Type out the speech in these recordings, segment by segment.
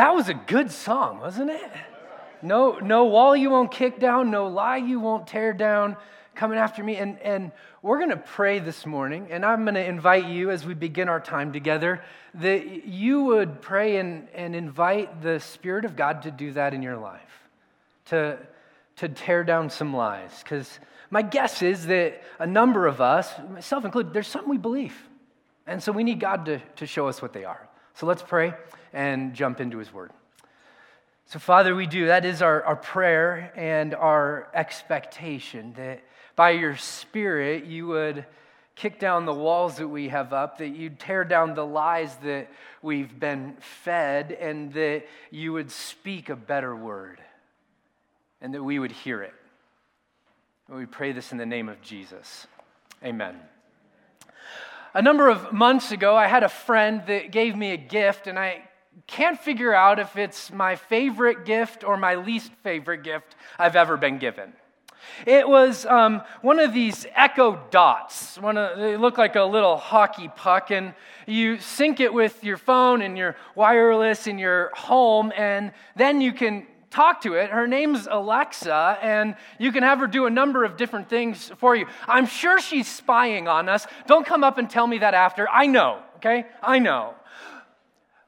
That was a good song, wasn't it? No, no wall you won't kick down, no lie you won't tear down, coming after me. And, and we're going to pray this morning, and I'm going to invite you as we begin our time together that you would pray and, and invite the Spirit of God to do that in your life, to, to tear down some lies. Because my guess is that a number of us, myself included, there's something we believe. And so we need God to, to show us what they are. So let's pray and jump into his word. So, Father, we do. That is our, our prayer and our expectation that by your Spirit you would kick down the walls that we have up, that you'd tear down the lies that we've been fed, and that you would speak a better word, and that we would hear it. And we pray this in the name of Jesus. Amen. A number of months ago, I had a friend that gave me a gift, and I can't figure out if it's my favorite gift or my least favorite gift I've ever been given. It was um, one of these echo dots. One of, they look like a little hockey puck, and you sync it with your phone and your wireless in your home, and then you can talk to it. Her name's Alexa, and you can have her do a number of different things for you. I'm sure she's spying on us. Don't come up and tell me that after. I know, okay? I know.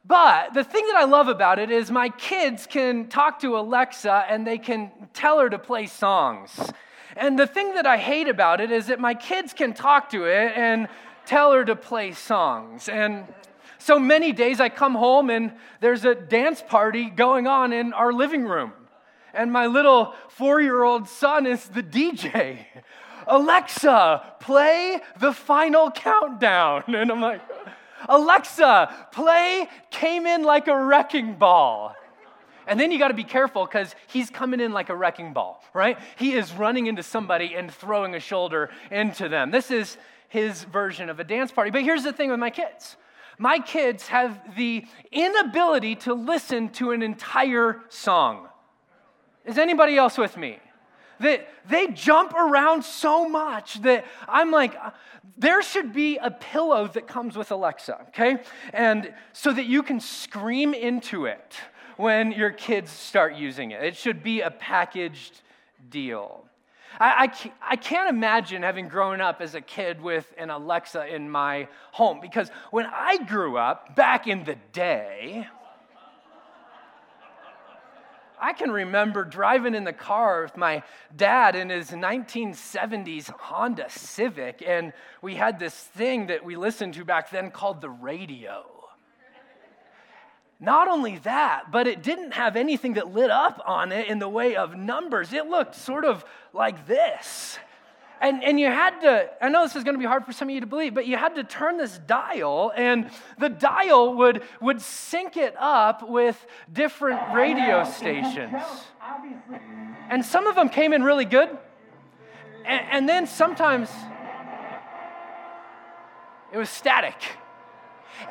But the thing that I love about it is my kids can talk to Alexa and they can tell her to play songs. And the thing that I hate about it is that my kids can talk to it and tell her to play songs. And so many days I come home and there's a dance party going on in our living room. And my little four year old son is the DJ. Alexa, play the final countdown. And I'm like, Alexa, play Came in Like a Wrecking Ball. And then you got to be careful because he's coming in like a wrecking ball, right? He is running into somebody and throwing a shoulder into them. This is his version of a dance party. But here's the thing with my kids my kids have the inability to listen to an entire song. Is anybody else with me? That they jump around so much that I'm like, uh, there should be a pillow that comes with Alexa, okay? And so that you can scream into it when your kids start using it. It should be a packaged deal. I, I, I, can't imagine having grown up as a kid with an Alexa in my home because when I grew up back in the day, I can remember driving in the car with my dad in his 1970s Honda Civic, and we had this thing that we listened to back then called the radio. Not only that, but it didn't have anything that lit up on it in the way of numbers. It looked sort of like this. And, and you had to, I know this is going to be hard for some of you to believe, but you had to turn this dial, and the dial would, would sync it up with different radio stations. And some of them came in really good, and, and then sometimes it was static.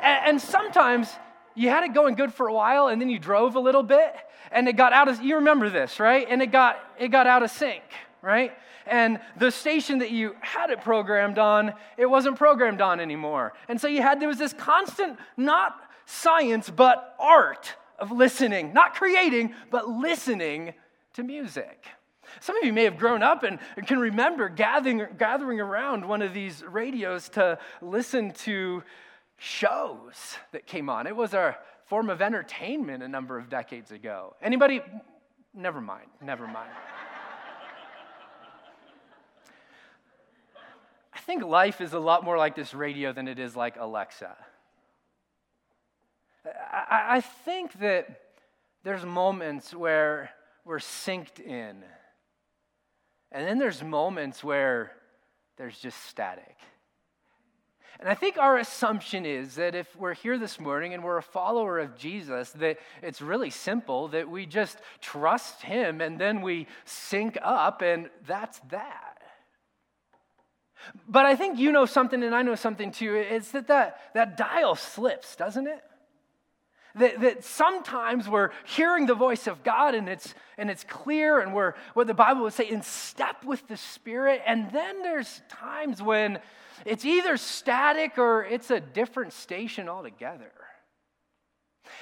And, and sometimes you had it going good for a while and then you drove a little bit and it got out of you remember this right and it got it got out of sync right and the station that you had it programmed on it wasn't programmed on anymore and so you had there was this constant not science but art of listening not creating but listening to music some of you may have grown up and can remember gathering, gathering around one of these radios to listen to shows that came on. It was a form of entertainment a number of decades ago. Anybody? Never mind, never mind. Think life is a lot more like this radio than it is like Alexa. I, I think that there's moments where we're synced in, and then there's moments where there's just static. And I think our assumption is that if we're here this morning and we're a follower of Jesus, that it's really simple, that we just trust Him and then we sync up, and that's that. But I think you know something and I know something too. It's that that, that dial slips, doesn't it? That, that sometimes we're hearing the voice of God and it's, and it's clear and we're, what the Bible would say, in step with the Spirit. And then there's times when it's either static or it's a different station altogether.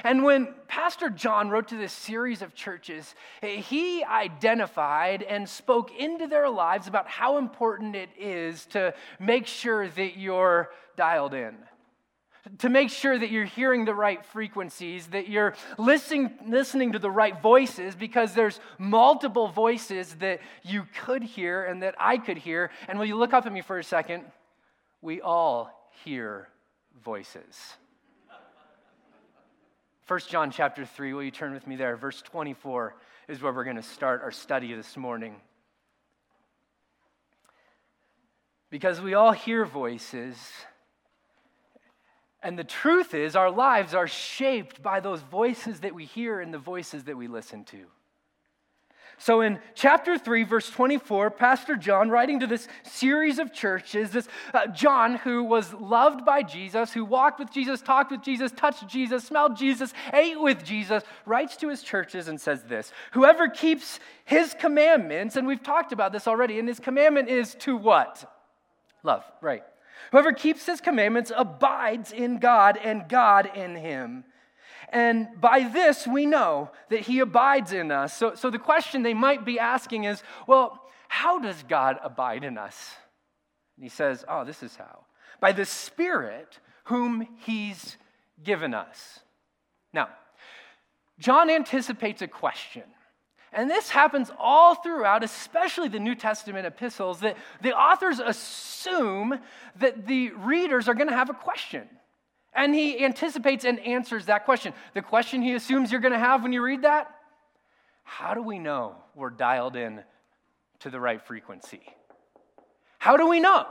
And when Pastor John wrote to this series of churches, he identified and spoke into their lives about how important it is to make sure that you're dialed in to make sure that you're hearing the right frequencies, that you're listening, listening to the right voices, because there's multiple voices that you could hear and that I could hear. And will you look up at me for a second? We all hear voices. 1 John chapter 3, will you turn with me there? Verse 24 is where we're going to start our study this morning. Because we all hear voices, and the truth is, our lives are shaped by those voices that we hear and the voices that we listen to. So, in chapter 3, verse 24, Pastor John, writing to this series of churches, this uh, John who was loved by Jesus, who walked with Jesus, talked with Jesus, touched Jesus, smelled Jesus, ate with Jesus, writes to his churches and says this Whoever keeps his commandments, and we've talked about this already, and his commandment is to what? Love, right. Whoever keeps his commandments abides in God and God in him. And by this we know that he abides in us. So, so the question they might be asking is well, how does God abide in us? And he says, oh, this is how by the Spirit whom he's given us. Now, John anticipates a question. And this happens all throughout, especially the New Testament epistles, that the authors assume that the readers are going to have a question. And he anticipates and answers that question. The question he assumes you're going to have when you read that how do we know we're dialed in to the right frequency? How do we know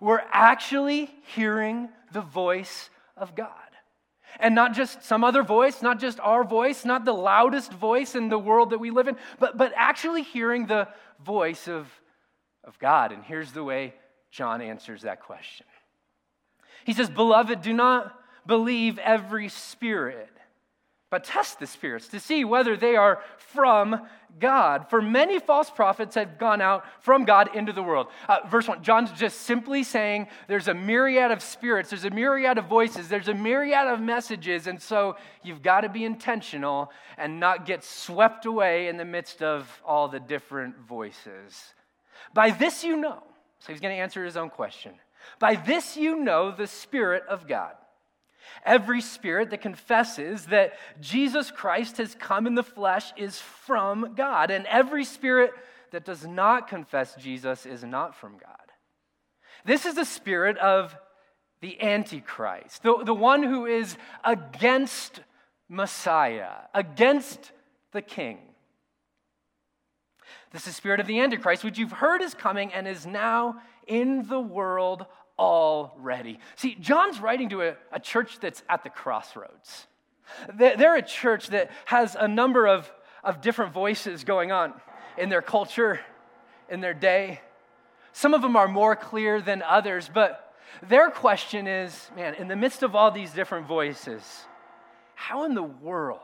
we're actually hearing the voice of God? And not just some other voice, not just our voice, not the loudest voice in the world that we live in, but, but actually hearing the voice of, of God. And here's the way John answers that question He says, Beloved, do not believe every spirit but test the spirits to see whether they are from God. For many false prophets have gone out from God into the world. Uh, verse 1, John's just simply saying there's a myriad of spirits, there's a myriad of voices, there's a myriad of messages, and so you've got to be intentional and not get swept away in the midst of all the different voices. By this you know, so he's going to answer his own question. By this you know the Spirit of God. Every spirit that confesses that Jesus Christ has come in the flesh is from God, and every spirit that does not confess Jesus is not from God. This is the spirit of the Antichrist, the, the one who is against Messiah, against the King. This is the spirit of the Antichrist, which you've heard is coming and is now in the world already. See, John's writing to a, a church that's at the crossroads. They're a church that has a number of, of different voices going on in their culture, in their day. Some of them are more clear than others, but their question is man, in the midst of all these different voices, how in the world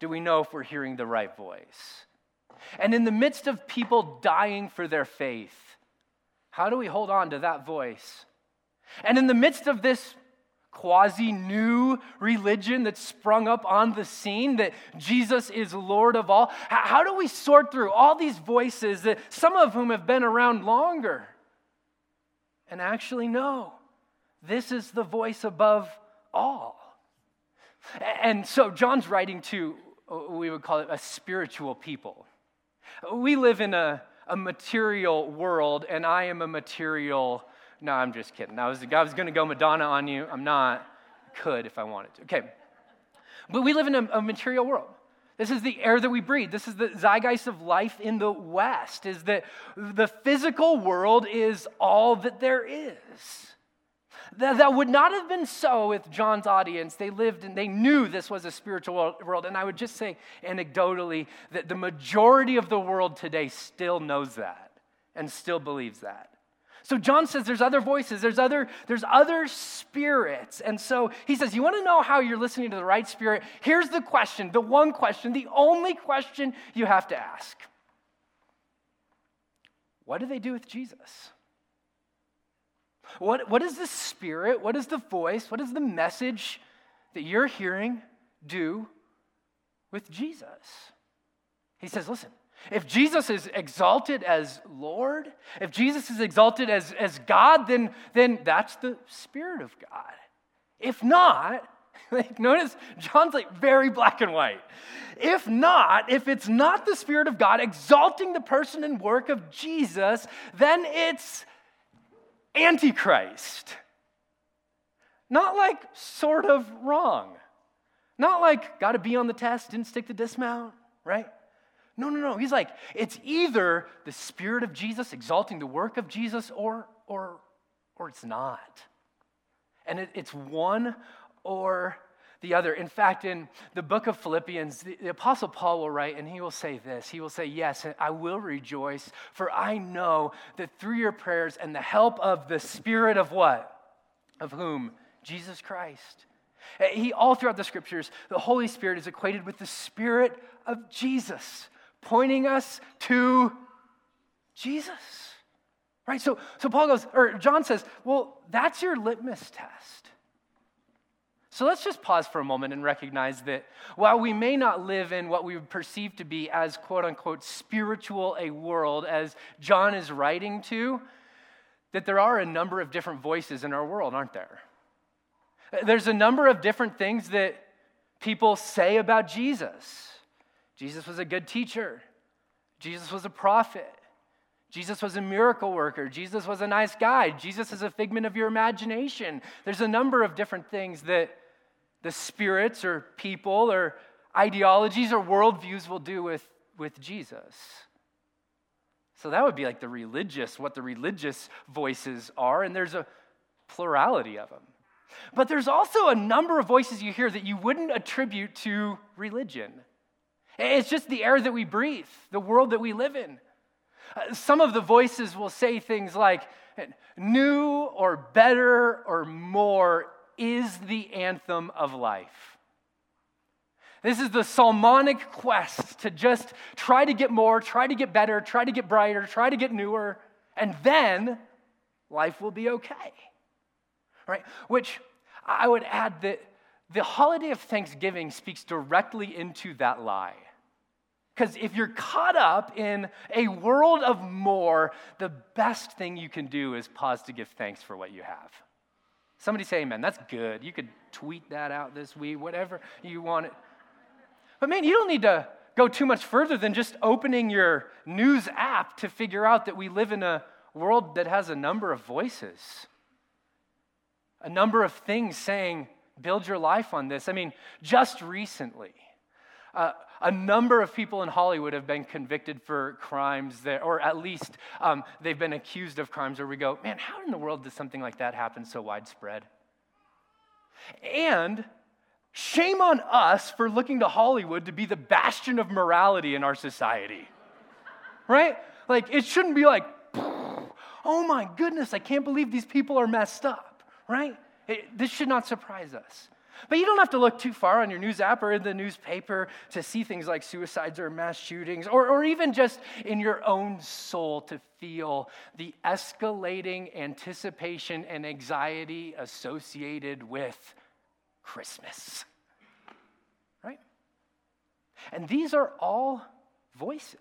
do we know if we're hearing the right voice? And in the midst of people dying for their faith, how do we hold on to that voice? And in the midst of this quasi new religion that's sprung up on the scene that Jesus is Lord of all, how do we sort through all these voices that some of whom have been around longer and actually know this is the voice above all? And so John's writing to, uh, we would call it a spiritual people. We live in a, a material world, and I am a material no, I'm just kidding. I was, I was going to go Madonna on you. I'm not. Could if I wanted to. Okay. But we live in a, a material world. This is the air that we breathe. This is the zeitgeist of life in the West, is that the physical world is all that there is. That, that would not have been so with John's audience. They lived and they knew this was a spiritual world. And I would just say anecdotally that the majority of the world today still knows that and still believes that. So John says there's other voices, there's other, there's other spirits. And so he says, You want to know how you're listening to the right spirit? Here's the question, the one question, the only question you have to ask. What do they do with Jesus? What, what is the spirit? What is the voice? What is the message that you're hearing do with Jesus. He says, listen, if Jesus is exalted as Lord, if Jesus is exalted as, as God, then, then that's the Spirit of God. If not, like notice John's like very black and white. If not, if it's not the Spirit of God exalting the person and work of Jesus, then it's Antichrist. Not like sort of wrong. Not like got to be on the test, didn't stick the dismount, right? No, no, no. He's like, it's either the Spirit of Jesus exalting the work of Jesus or, or, or it's not. And it, it's one or the other. In fact, in the book of Philippians, the, the, Apostle Paul will write, and he will say this He will say, Yes, I will rejoice, for I know that through your prayers and the help of the Spirit of what? Of whom? Jesus Christ. He, all throughout the scriptures, the Holy Spirit is equated with the Spirit of Jesus, pointing us to Jesus. Right? So, so Paul goes, or John says, well, that's your litmus test. So let's just pause for a moment and recognize that while we may not live in what we would perceive to be as quote unquote spiritual a world as John is writing to, that there are a number of different voices in our world, aren't there? There's a number of different things that people say about Jesus. Jesus was a good teacher, Jesus was a prophet. Jesus was a miracle worker. Jesus was a nice guy. Jesus is a figment of your imagination. There's a number of different things that the spirits or people or ideologies or worldviews will do with, with Jesus. So that would be like the religious, what the religious voices are, and there's a plurality of them. But there's also a number of voices you hear that you wouldn't attribute to religion. It's just the air that we breathe, the world that we live in. Uh, some of the voices will say things like, new or better or more is the anthem of life. This is the Solomonic quest to just try to get more, try to get better, try to get brighter, try to get newer, and then life will be okay right? Which I would add that the holiday of Thanksgiving speaks directly into that lie. Because if you're caught up in a world of more, the best thing you can do is pause to give thanks for what you have. Somebody say amen. That's good. You could tweet that out this week, whatever you want it. But man, you don't need to go too much further than just opening your news app to figure out that we live in a world that has a number of voices a number of things saying, build your life on this. I mean, just recently, a number of people in Hollywood have been convicted for crimes that, or at least um, they've been accused of crimes where we go, man, how in the world does something like that happen so widespread? And shame on us for looking to Hollywood to be the bastion of morality in our society. right? Like, it shouldn't be like, oh my goodness, I can't believe these people are messed up right? It, this should not surprise us. But you don't have to look too far on your news app or in the newspaper to see things like suicides or mass shootings, or, or even just in your own soul to feel the escalating anticipation and anxiety associated with Christmas. Right? And these are all voices,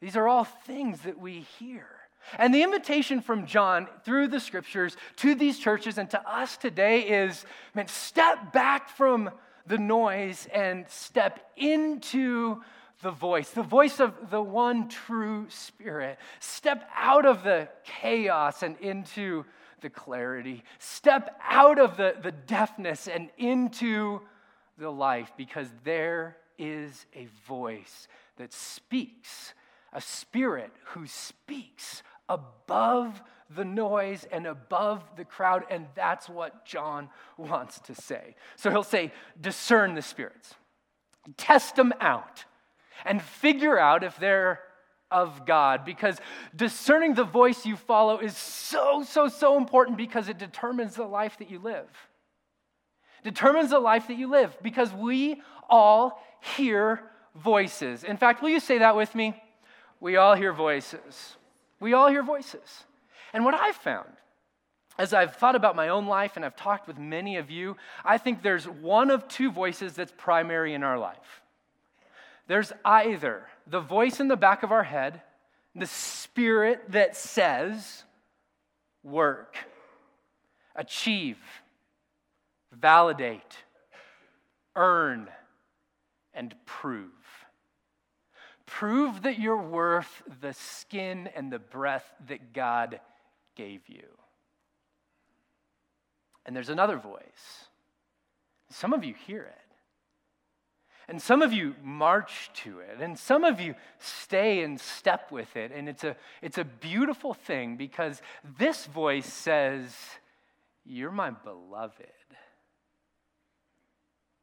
these are all things that we hear. And the invitation from John through the scriptures to these churches and to us today is man, step back from the noise and step into the voice, the voice of the one true spirit. Step out of the chaos and into the clarity. Step out of the, the deafness and into the life because there is a voice that speaks, a spirit who speaks above the noise and above the crowd. And that's what John wants to say. So he'll say, discern the spirits, test them out, and figure out if they're of God. Because discerning the voice you follow is so, so, so important because it determines the life that you live. Determines the life that you live because we all hear voices. In fact, will you say that with me? We all hear voices. We all hear voices. And what I've found as I've thought about my own life and I've talked with many of you, I think there's one of two voices that's primary in our life. There's either the voice in the back of our head, the spirit that says, work, achieve, validate, earn, and prove. Prove that you're worth the skin and the breath that God gave you. And there's another voice. Some of you hear it. And some of you march to it, and some of you stay in step with it. And it's a, it's a beautiful thing because this voice says, You're my beloved,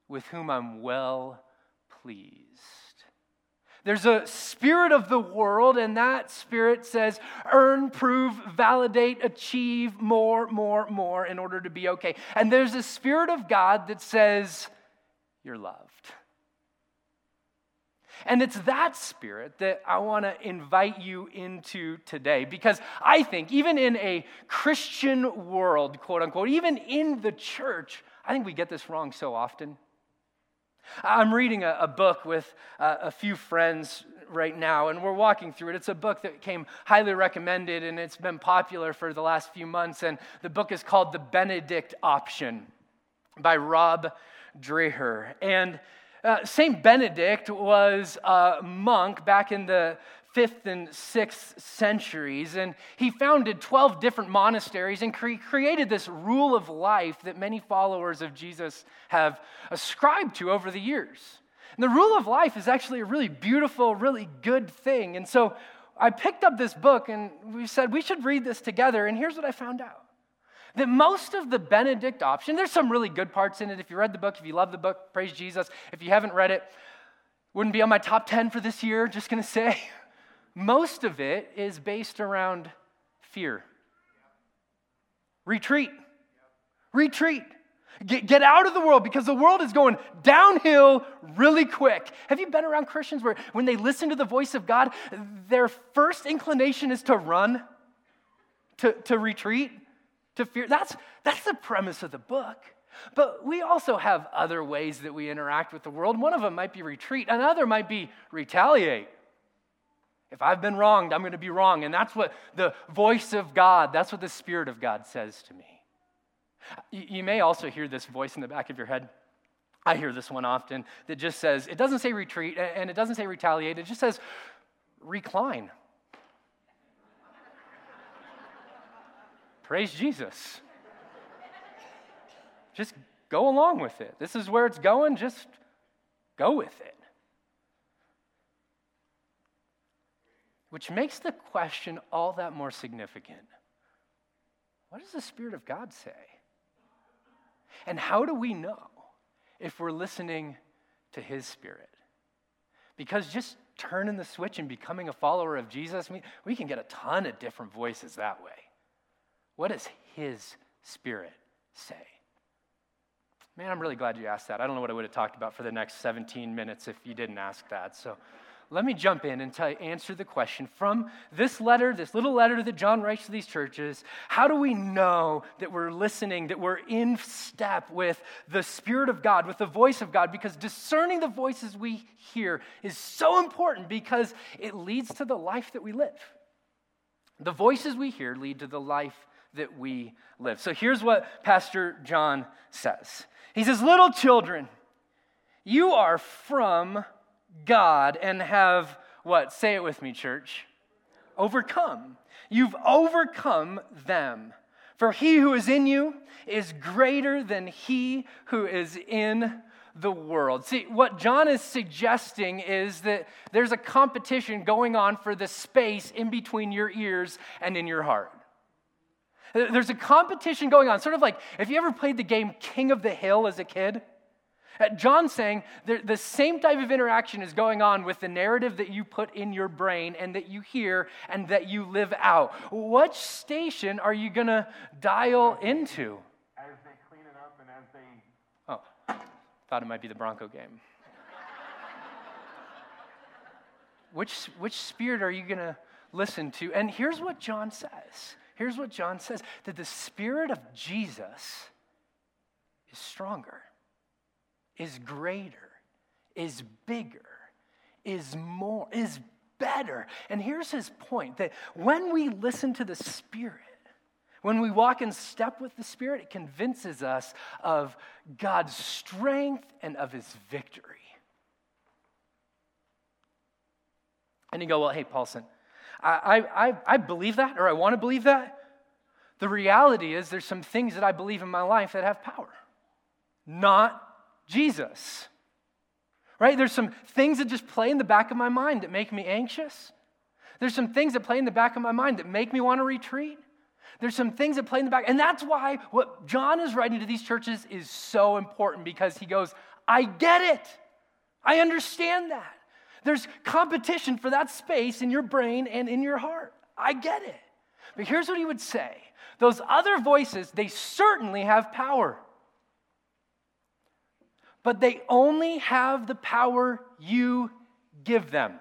with whom I'm well pleased. There's a spirit of the world, and that spirit says, earn, prove, validate, achieve more, more, more in order to be okay. And there's a spirit of God that says, you're loved. And it's that spirit that I want to invite you into today because I think, even in a Christian world, quote unquote, even in the church, I think we get this wrong so often. I'm reading a, a book with uh, a few friends right now, and we're walking through it. It's a book that came highly recommended, and it's been popular for the last few months. And the book is called The Benedict Option by Rod Dreher. And uh, Saint Benedict was a monk back in the fifth and sixth centuries, and he founded 12 different monasteries and cre- created this rule of life that many followers of Jesus have ascribed to over the years. And the rule of life is actually a really beautiful, really good thing. And so I picked up this book and we said we should read this together, and here's what I found out. That most of the Benedict option, there's some really good parts in it. If you read the book, if you love the book, praise Jesus. If you haven't read it, wouldn't be on my top 10 for this year, just gonna say. Most of it is based around fear. Retreat. Retreat. Get, get out of the world because the world is going downhill really quick. Have you been around Christians where when they listen to the voice of God, their first inclination is to run, to, to retreat, to fear? That's, that's the premise of the book. But we also have other ways that we interact with the world. One of them might be retreat, another might be retaliate. If I've been wronged, I'm going to be wrong. And that's what the voice of God, that's what the Spirit of God says to me. You may also hear this voice in the back of your head. I hear this one often that just says, it doesn't say retreat and it doesn't say retaliate, it just says recline. Praise Jesus. Just go along with it. This is where it's going, just go with it. Which makes the question all that more significant. What does the Spirit of God say? And how do we know if we're listening to His Spirit? Because just turning the switch and becoming a follower of Jesus, we, we can get a ton of different voices that way. What does His Spirit say? Man, I'm really glad you asked that. I don't know what I would have talked about for the next 17 minutes if you didn't ask that. So let me jump in and answer the question from this letter, this little letter that John writes to these churches. How do we know that we're listening, that we're in step with the Spirit of God, with the voice of God? Because discerning the voices we hear is so important because it leads to the life that we live. The voices we hear lead to the life that we live. So here's what Pastor John says He says, Little children, you are from God and have what? Say it with me, church. Overcome. You've overcome them. For he who is in you is greater than he who is in the world. See, what John is suggesting is that there's a competition going on for the space in between your ears and in your heart. There's a competition going on, sort of like if you ever played the game King of the Hill as a kid. John's saying the same type of interaction is going on with the narrative that you put in your brain and that you hear and that you live out. What station are you going to dial into? As they clean it up and as they. Oh, thought it might be the Bronco game. which, which spirit are you going to listen to? And here's what John says here's what John says that the Spirit of Jesus is stronger, is greater, is bigger, is more, is better. And here's his point that when we listen to the Spirit, when we walk in step with the Spirit, it convinces us of God's strength and of his victory. And you go, well, hey, Paulson, I, I, I believe that or I want to believe that. The reality is there's some things that I believe in my life that have power, not Jesus. Right? There's some things that just play in the back of my mind that make me anxious. There's some things that play in the back of my mind that make me want to retreat. There's some things that play in the back. And that's why what John is writing to these churches is so important because he goes, I get it. I understand that. There's competition for that space in your brain and in your heart. I get it. But here's what he would say those other voices, they certainly have power. But they only have the power you give them.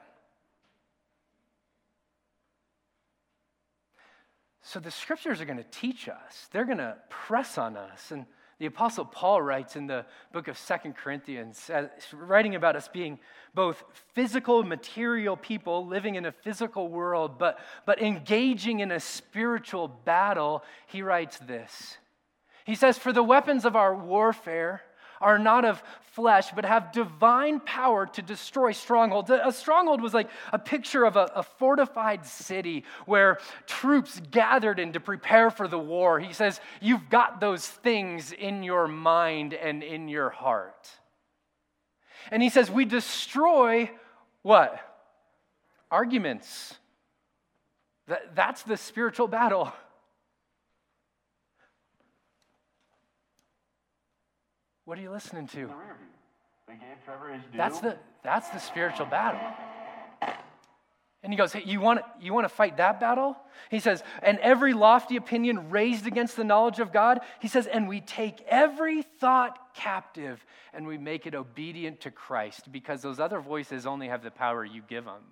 So the scriptures are going to teach us, they're going to press on us. And the Apostle Paul writes in the book of Second Corinthians, uh, writing about us being both physical, material people living in a physical world, but, but engaging in a spiritual battle. He writes this He says, For the weapons of our warfare, are not of flesh, but have divine power to destroy strongholds. A stronghold was like a picture of a, a, fortified city where troops gathered in to prepare for the war. He says, You've got those things in your mind and in your heart. And he says, We destroy what? Arguments. That, that's the spiritual battle. What are you listening to? That's the, that's the spiritual battle. And he goes, hey, you want, you want to fight that battle? He says, and every lofty opinion raised against the knowledge of God, he says, and we take every thought captive and we make it obedient to Christ because those other voices only have the power you give them.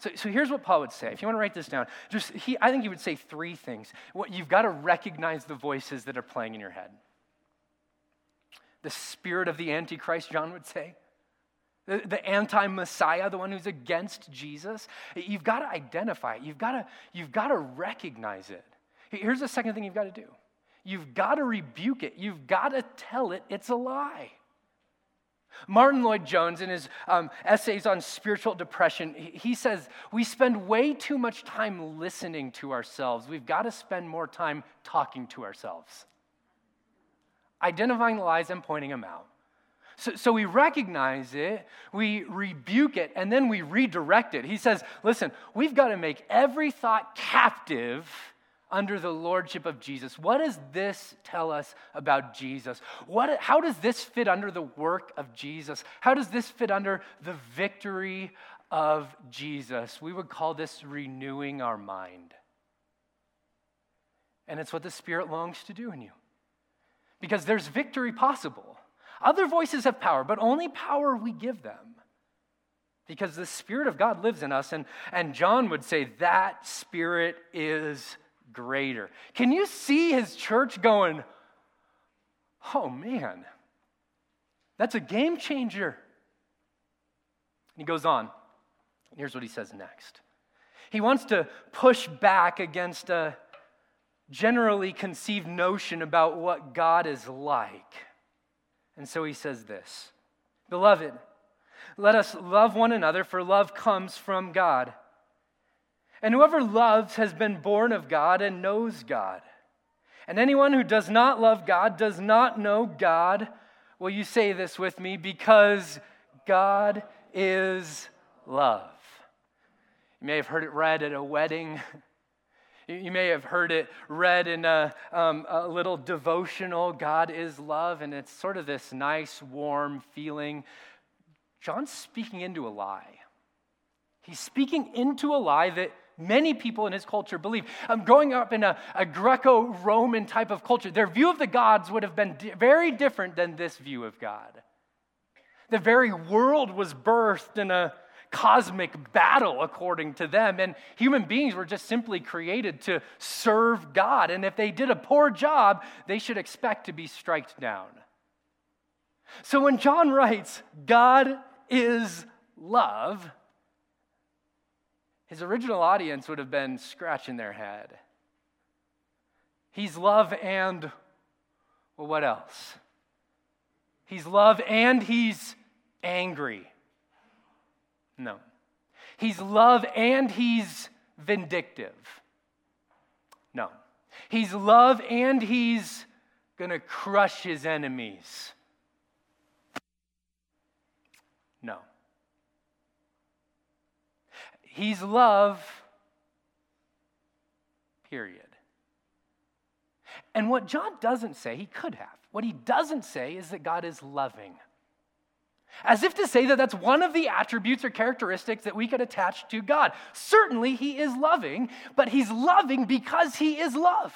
So, so here's what Paul would say. If you want to write this down, just he, I think he would say three things. What, you've got to recognize the voices that are playing in your head the spirit of the Antichrist, John would say. The, the anti Messiah, the one who's against Jesus. You've got to identify it. You've got to, you've got to recognize it. Here's the second thing you've got to do you've got to rebuke it, you've got to tell it it's a lie. Martyn Lloyd-Jones, in his um, essays on spiritual depression, he says, We spend way too much time listening to ourselves. We've got to spend more time talking to ourselves identifying the lies and pointing them out. So, so, we recognize it, we rebuke it, and then we redirect it. He says, listen, we've got to make every thought captive under the lordship of Jesus. What does this tell us about Jesus? What, how does this fit under the work of Jesus? How does this fit under the victory of Jesus? We would call this renewing our mind. And it's what the Spirit longs to do in you because there's victory possible. Other voices have power, but only power we give them. Because the Spirit of God lives in us, and, and John would say that Spirit is greater. Can you see his church going, oh man, that's a game changer? And he goes on. Here's what he says next. He wants to push back against a generally conceived notion about what God is like. And so he says this Beloved, let us love one another, for love comes from God. And whoever loves has been born of God and knows God. And anyone who does not love God does not know God. Will you say this with me? Because God is love. You may have heard it read at a wedding. You may have heard it read in a, um, a, little devotional, God is love, and it's sort of this nice, warm feeling. John's speaking into a lie. He's speaking into a lie that many people in his culture believe. Um, growing up in a, a Greco Roman type of culture, their view of the gods would have been di- very different than this view of God. The very world was birthed in a cosmic battle according to them. And human beings were just simply created to serve God. And if they did a poor job, they should expect to be striked down. So when John writes, God is love, his original audience would have been scratching their head. He's love and, well, what else? He's love and he's angry. No. He's love and he's vindictive. No. He's love and he's going to crush his enemies. No. He's love, period. And what John doesn't say, he could have. What he doesn't say is that God is loving. As if to say that that's one of the attributes or characteristics that we could attach to God. Certainly, he is loving, but he's loving because he is love.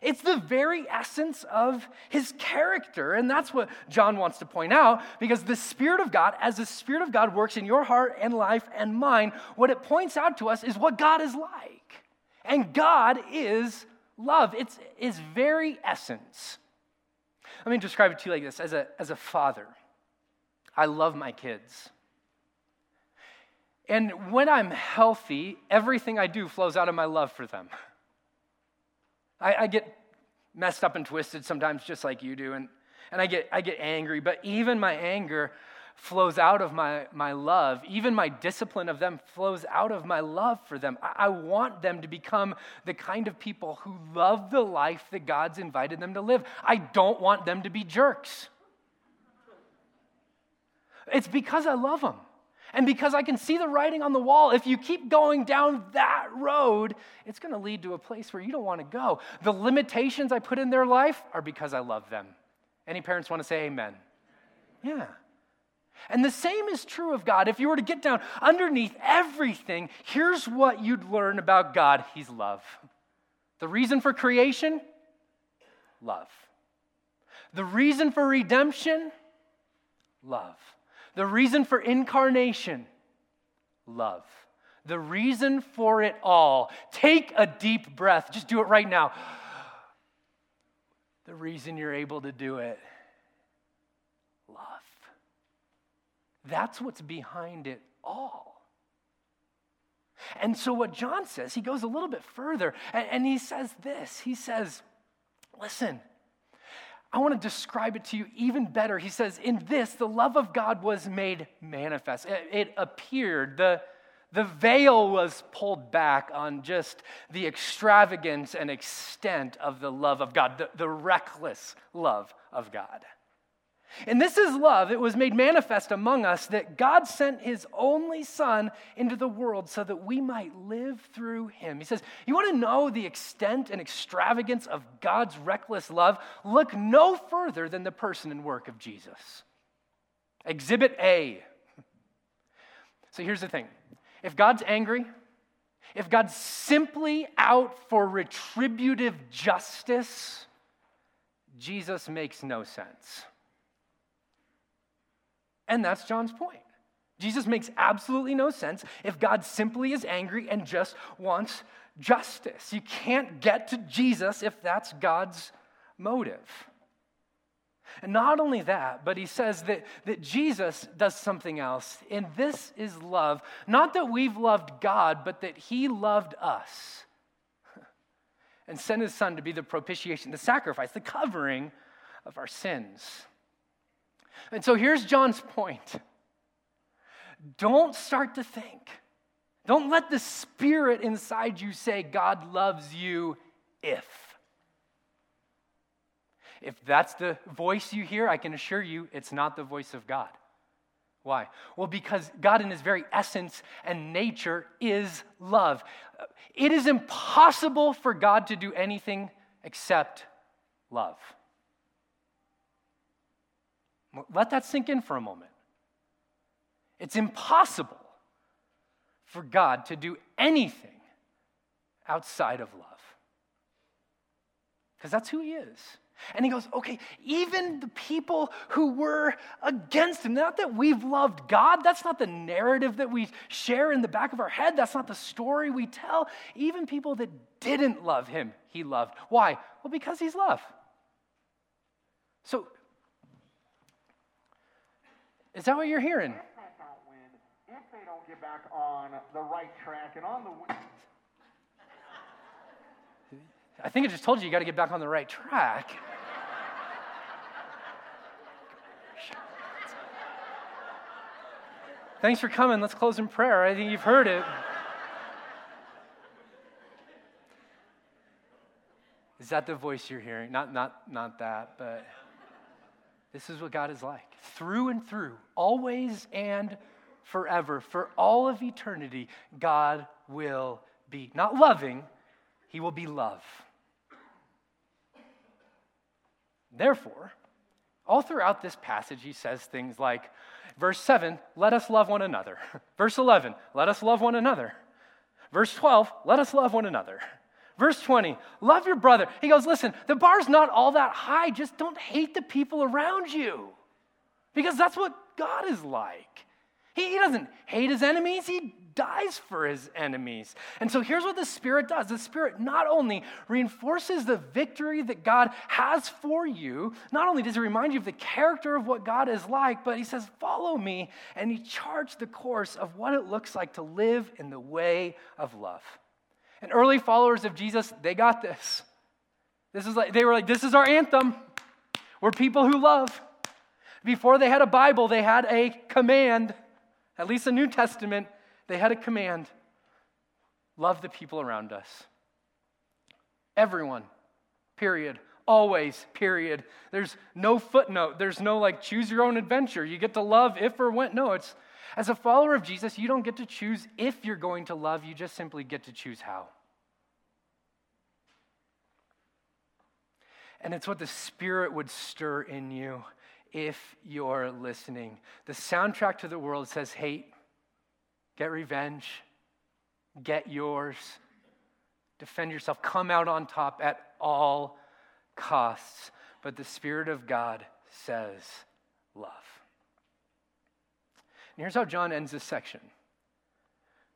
It's the very essence of his character. And that's what John wants to point out because the Spirit of God, as the Spirit of God works in your heart and life and mine, what it points out to us is what God is like. And God is love, it's his very essence. Let me describe it to you like this as a, as a father, I love my kids. And when I'm healthy, everything I do flows out of my love for them. I, I, get messed up and twisted sometimes, just like you do, and, and I, get, I get angry, but even my anger flows out of my, my love. Even my discipline of them flows out of my love for them. I, I want them to become the kind of people who love the life that God's invited them to live. I don't want them to be jerks. It's because I love them. And because I can see the writing on the wall, if you keep going down that road, it's going to lead to a place where you don't want to go. The limitations I put in their life are because I love them. Any parents want to say amen? Yeah. And the same is true of God. If you were to get down underneath everything, here's what you'd learn about God He's love. The reason for creation? Love. The reason for redemption? Love. The reason for incarnation, love. The reason for it all. Take a deep breath. Just do it right now. The reason you're able to do it, love. That's what's behind it all. And so, what John says, he goes a little bit further and, and he says this He says, Listen, I want to describe it to you even better. He says, In this, the love of God was made manifest. It, it, appeared. The, the veil was pulled back on just the extravagance and extent of the love of God, the, the reckless love of God. And this is love. It was made manifest among us that God sent his only Son into the world so that we might live through him. He says, You want to know the extent and extravagance of God's reckless love? Look no further than the person and work of Jesus. Exhibit A. So here's the thing if God's angry, if God's simply out for retributive justice, Jesus makes no sense. And that's John's point. Jesus makes absolutely no sense if God simply is angry and just wants justice. You can't get to Jesus if that's God's motive. And not only that, but he says that, that Jesus does something else. And this is love. Not that we've loved God, but that he loved us and sent his son to be the propitiation, the sacrifice, the covering of our sins. And so here's John's point don't start to think. Don't let the spirit inside you say, God loves you if. If that's the voice you hear, I can assure you it's not the voice of God. Why? Well, because God, in his very essence and nature, is love. It is impossible for God to do anything except love. Let that sink in for a moment. It's impossible for God to do anything outside of love. Because that's who He is. And he goes, okay, even the people who were against him, not that we've loved God, that's not the narrative that we share in the back of our head, that's not the story we tell. Even people that didn't love him, he loved. Why? Well, because he's love. So, is that what you're hearing? If they don't get back on the right track and on the. I think I just told you you got to get back on the right track. Thanks for coming. Let's close in prayer. I think you've heard it. Is that the voice you're hearing? Not, not, not that, but this is what God is like. Through and through, always and forever, for all of eternity, God will be not loving, He will be love. Therefore, all throughout this passage, he says things like, verse 7, let us love one another. Verse 11, let us love one another. Verse 12, let us love one another. Verse 20, love your brother. He goes, listen, the bar's not all that high. Just don't hate the people around you. Because that's what God is like. He, he doesn't hate his enemies, he dies for his enemies. And so here's what the Spirit does the Spirit not only reinforces the victory that God has for you, not only does he remind you of the character of what God is like, but he says, Follow me. And he charts the course of what it looks like to live in the way of love. And early followers of Jesus, they got this. This is like, they were like, This is our anthem. We're people who love. Before they had a Bible, they had a command, at least a New Testament they had a command love the people around us. Everyone, period. Always, period. There's no footnote. There's no like choose your own adventure. You get to love if or when. No, it's as a follower of Jesus, you don't get to choose if you're going to love, you just simply get to choose how. And it's what the Spirit would stir in you if you're listening. The soundtrack to the world says hate, Get revenge. Get yours. Defend yourself. Come out on top at all costs. But the Spirit of God says. And here's how John ends this section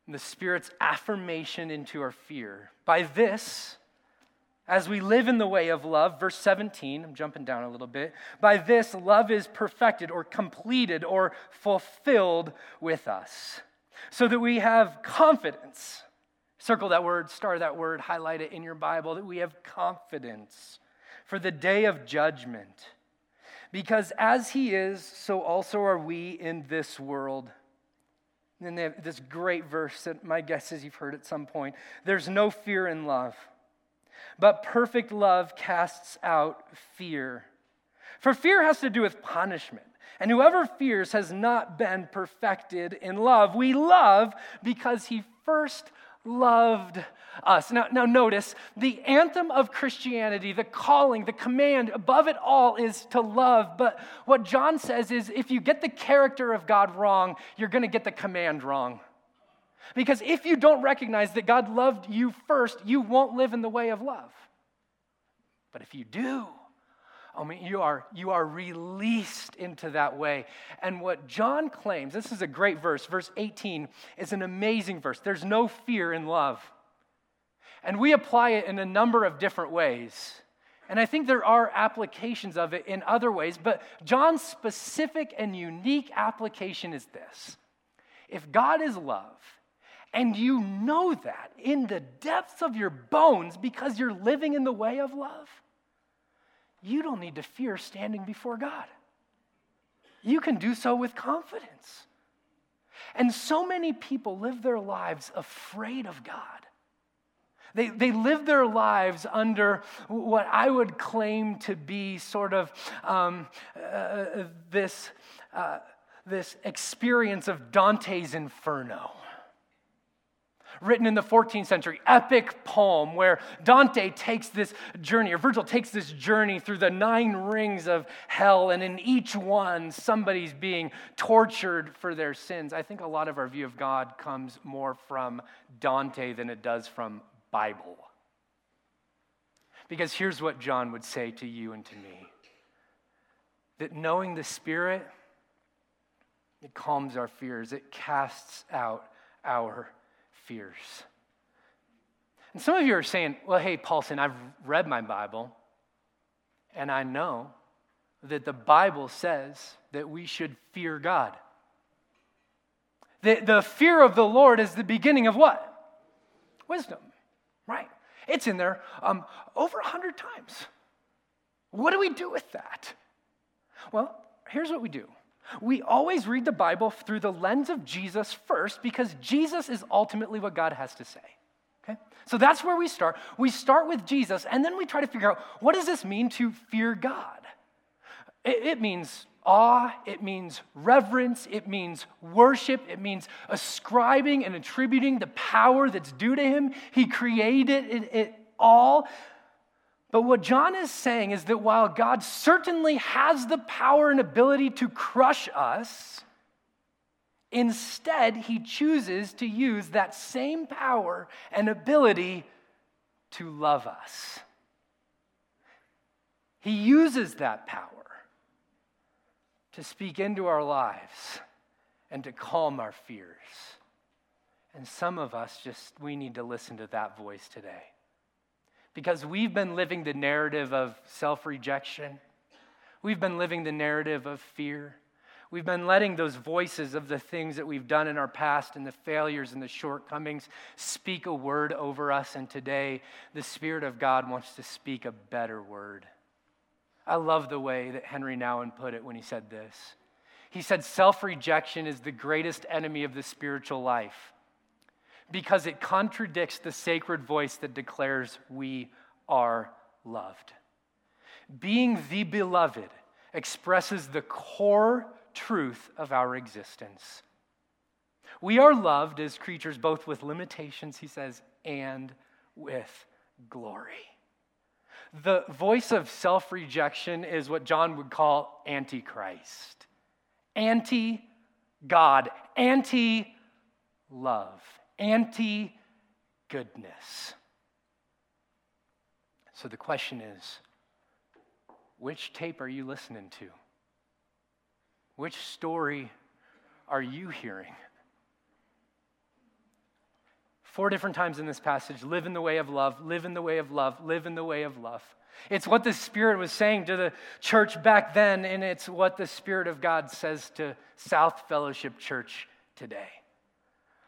the Spirit's affirmation into our fear. By this, as we live in the way of love, verse 17, I'm jumping down a little bit. By this, love is perfected or completed or fulfilled with us so that we have confidence. Circle that word, star that word, highlight it in your Bible, that we have confidence for the day of judgment. Because as he is, so also are we in this world. And then this great verse that my guess is you've heard at some point there's no fear in love, but perfect love casts out fear. For fear has to do with punishment. And whoever fears has not been perfected in love. We love because he first loved us. Now, now notice the anthem of Christianity, the calling, the command above it all is to love. But what John says is if you get the character of God wrong, you're going to get the command wrong. Because if you don't recognize that God loved you first, you won't live in the way of love. But if you do, I mean, you are, you are released into that way. And what John claims, this is a great verse, verse 18 is an amazing verse. There's no fear in love. And we apply it in a number of different ways. And I think there are applications of it in other ways, but John's specific and unique application is this If God is love, and you know that in the depths of your bones because you're living in the way of love, you don't need to fear standing before God. You can do so with confidence. And so many people live their lives afraid of God. They, they live their lives under what I would claim to be sort of um, uh, this, uh, this experience of Dante's Inferno written in the 14th century, epic poem where Dante takes this journey, or Virgil takes this journey through the nine rings of hell, and in each one, somebody's being tortured for their sins. I think a lot of our view of God comes more from Dante than it does from Bible. Because here's what John would say to you and to me that knowing the Spirit, it calms our fears, it casts out our fears. And some of you are saying, well, hey, Paulson, I've read my Bible, and I know that the Bible says that we should fear God. The, the fear of the Lord is the beginning of what? Wisdom, right? It's in there um, over a hundred times. What do we do with that? Well, here's what we do. We always read the Bible through the lens of Jesus first because Jesus is ultimately what God has to say. Okay? So that's where we start. We start with Jesus and then we try to figure out what does this mean to fear God? It, it means awe, it means reverence, it means worship, it means ascribing and attributing the power that's due to Him. He created it, it all. But what John is saying is that while God certainly has the power and ability to crush us, instead he chooses to use that same power and ability to love us. He uses that power to speak into our lives and to calm our fears. And some of us just, we need to listen to that voice today. Because we've been living the narrative of self rejection, we've been living the narrative of fear. We've been letting those voices of the things that we've done in our past and the failures and the shortcomings speak a word over us. And today, the Spirit of God wants to speak a better word. I love the way that Henry Nouwen put it when he said this. He said, Self rejection is the greatest enemy of the spiritual life because it contradicts the sacred voice that declares we are loved. Being the beloved expresses the core truth of our existence. We are loved as creatures both with limitations, he says, and with glory. The voice of self rejection is what John would call antichrist, anti God, anti love, anti goodness. So the question is which tape are you listening to? Which story are you hearing? Four different times in this passage live in the way of love, live in the way of love, live in the way of love. It's what the Spirit was saying to the church back then, and it's what the Spirit of God says to South Fellowship Church today.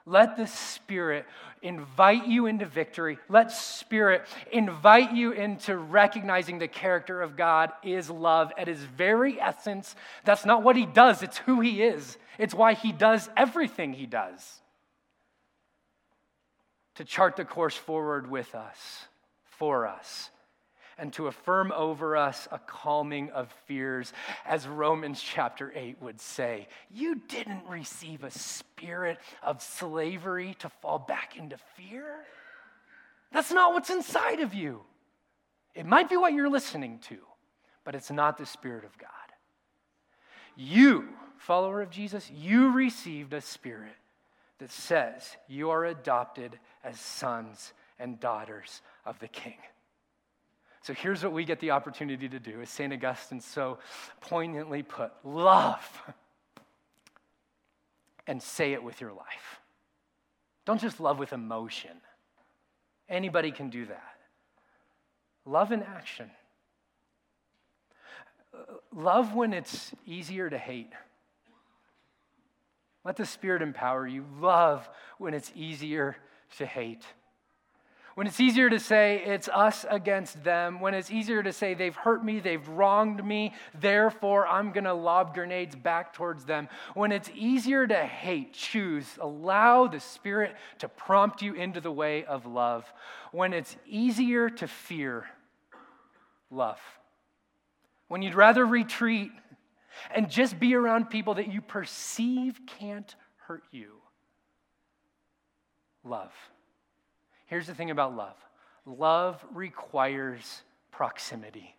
Let the Spirit invite you into victory. Let Spirit invite you into recognizing the character of God is love at his very essence. That's not what he does, it's who he is. It's why he does everything he does to chart the course forward with us, for us, and to affirm over us a calming of fears, as Romans chapter 8 would say. You didn't receive a spirit of slavery to fall back into fear. That's not what's inside of you. It might be what you're listening to, but it's not the Spirit of God. You, follower of Jesus, you received a spirit that says you are adopted as sons and daughters of the King. So here's what we get the opportunity to do, as St. Augustine so poignantly put love and say it with your life. Don't just love with emotion. Anybody can do that. Love in action. Love when it's easier to hate. Let the Spirit empower you. Love when it's easier to hate. When it's easier to say it's us against them, when it's easier to say they've hurt me, they've wronged me, therefore I'm going to lob grenades back towards them. When it's easier to hate, choose, allow the Spirit to prompt you into the way of love. When it's easier to fear, love. When you'd rather retreat and just be around people that you perceive can't hurt you, love. Here's the thing about love love requires proximity.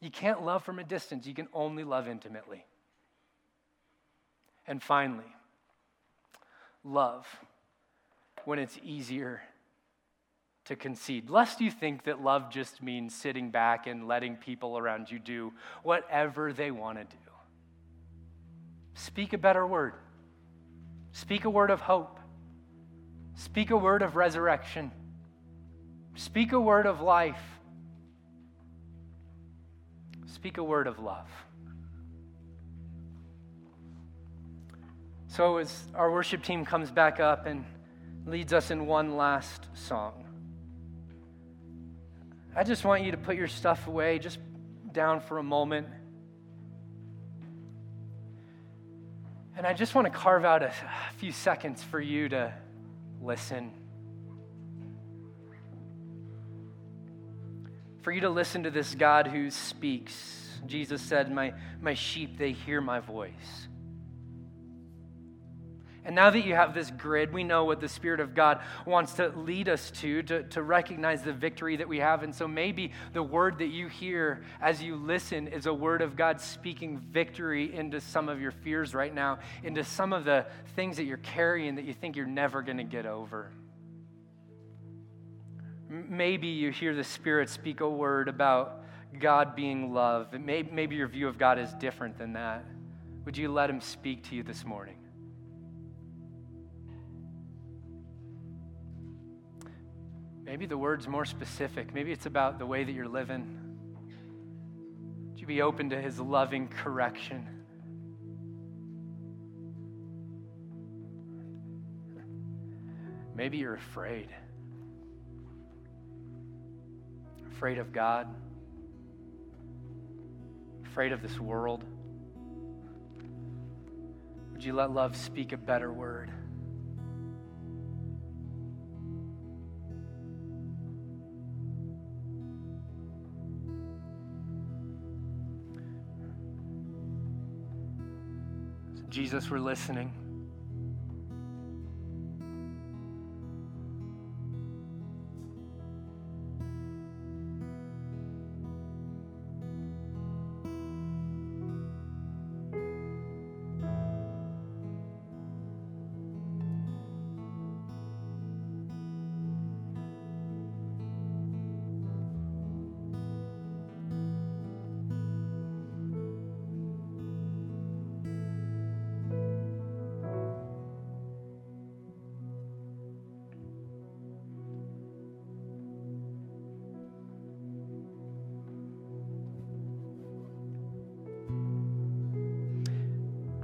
You can't love from a distance, you can only love intimately. And finally, love when it's easier to concede, lest you think that love just means sitting back and letting people around you do whatever they want to do. Speak a better word. Speak a word of hope. Speak a word of resurrection. Speak a word of life. Speak a word of love. So, as our worship team comes back up and leads us in one last song, I just want you to put your stuff away, just down for a moment. And I just want to carve out a few seconds for you to listen. For you to listen to this God who speaks. Jesus said, My, my sheep, they hear my voice. And now that you have this grid, we know what the Spirit of God wants to lead us to, to, to recognize the victory that we have. And so maybe the word that you hear as you listen is a word of God speaking victory into some of your fears right now, into some of the things that you're carrying that you think you're never going to get over. Maybe you hear the Spirit speak a word about God being love. Maybe your view of God is different than that. Would you let Him speak to you this morning? Maybe the word's more specific. Maybe it's about the way that you're living. Would you be open to his loving correction? Maybe you're afraid. Afraid of God. Afraid of this world. Would you let love speak a better word? Jesus, we're listening.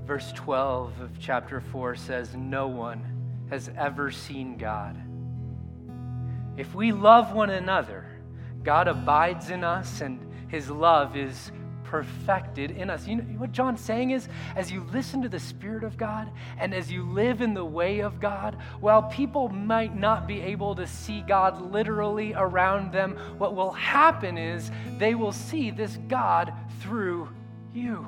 Verse 12 of chapter 4 says, No one has ever seen God. If we love one another, God abides in us and his love is perfected in us. You know what John's saying is as you listen to the Spirit of God and as you live in the way of God, while people might not be able to see God literally around them, what will happen is they will see this God through you.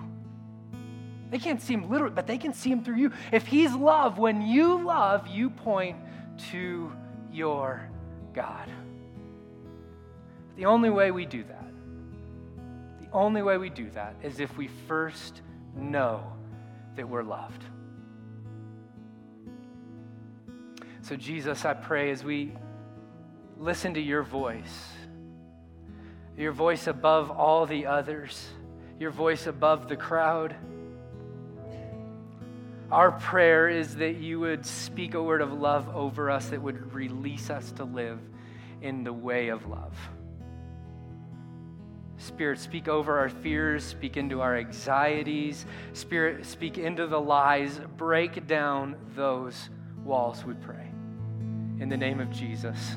They can't see him literally, but they can see him through you. If he's love, when you love, you point to your God. The only way we do that, the only way we do that is if we first know that we're loved. So, Jesus, I pray as we listen to your voice, your voice above all the others, your voice above the crowd our prayer is that you would speak a word of love over us that would release us to live in the way of love. Spirit, speak over our fears, speak into our anxieties. Spirit, speak into the lies, break down those walls, we pray. In the name of Jesus.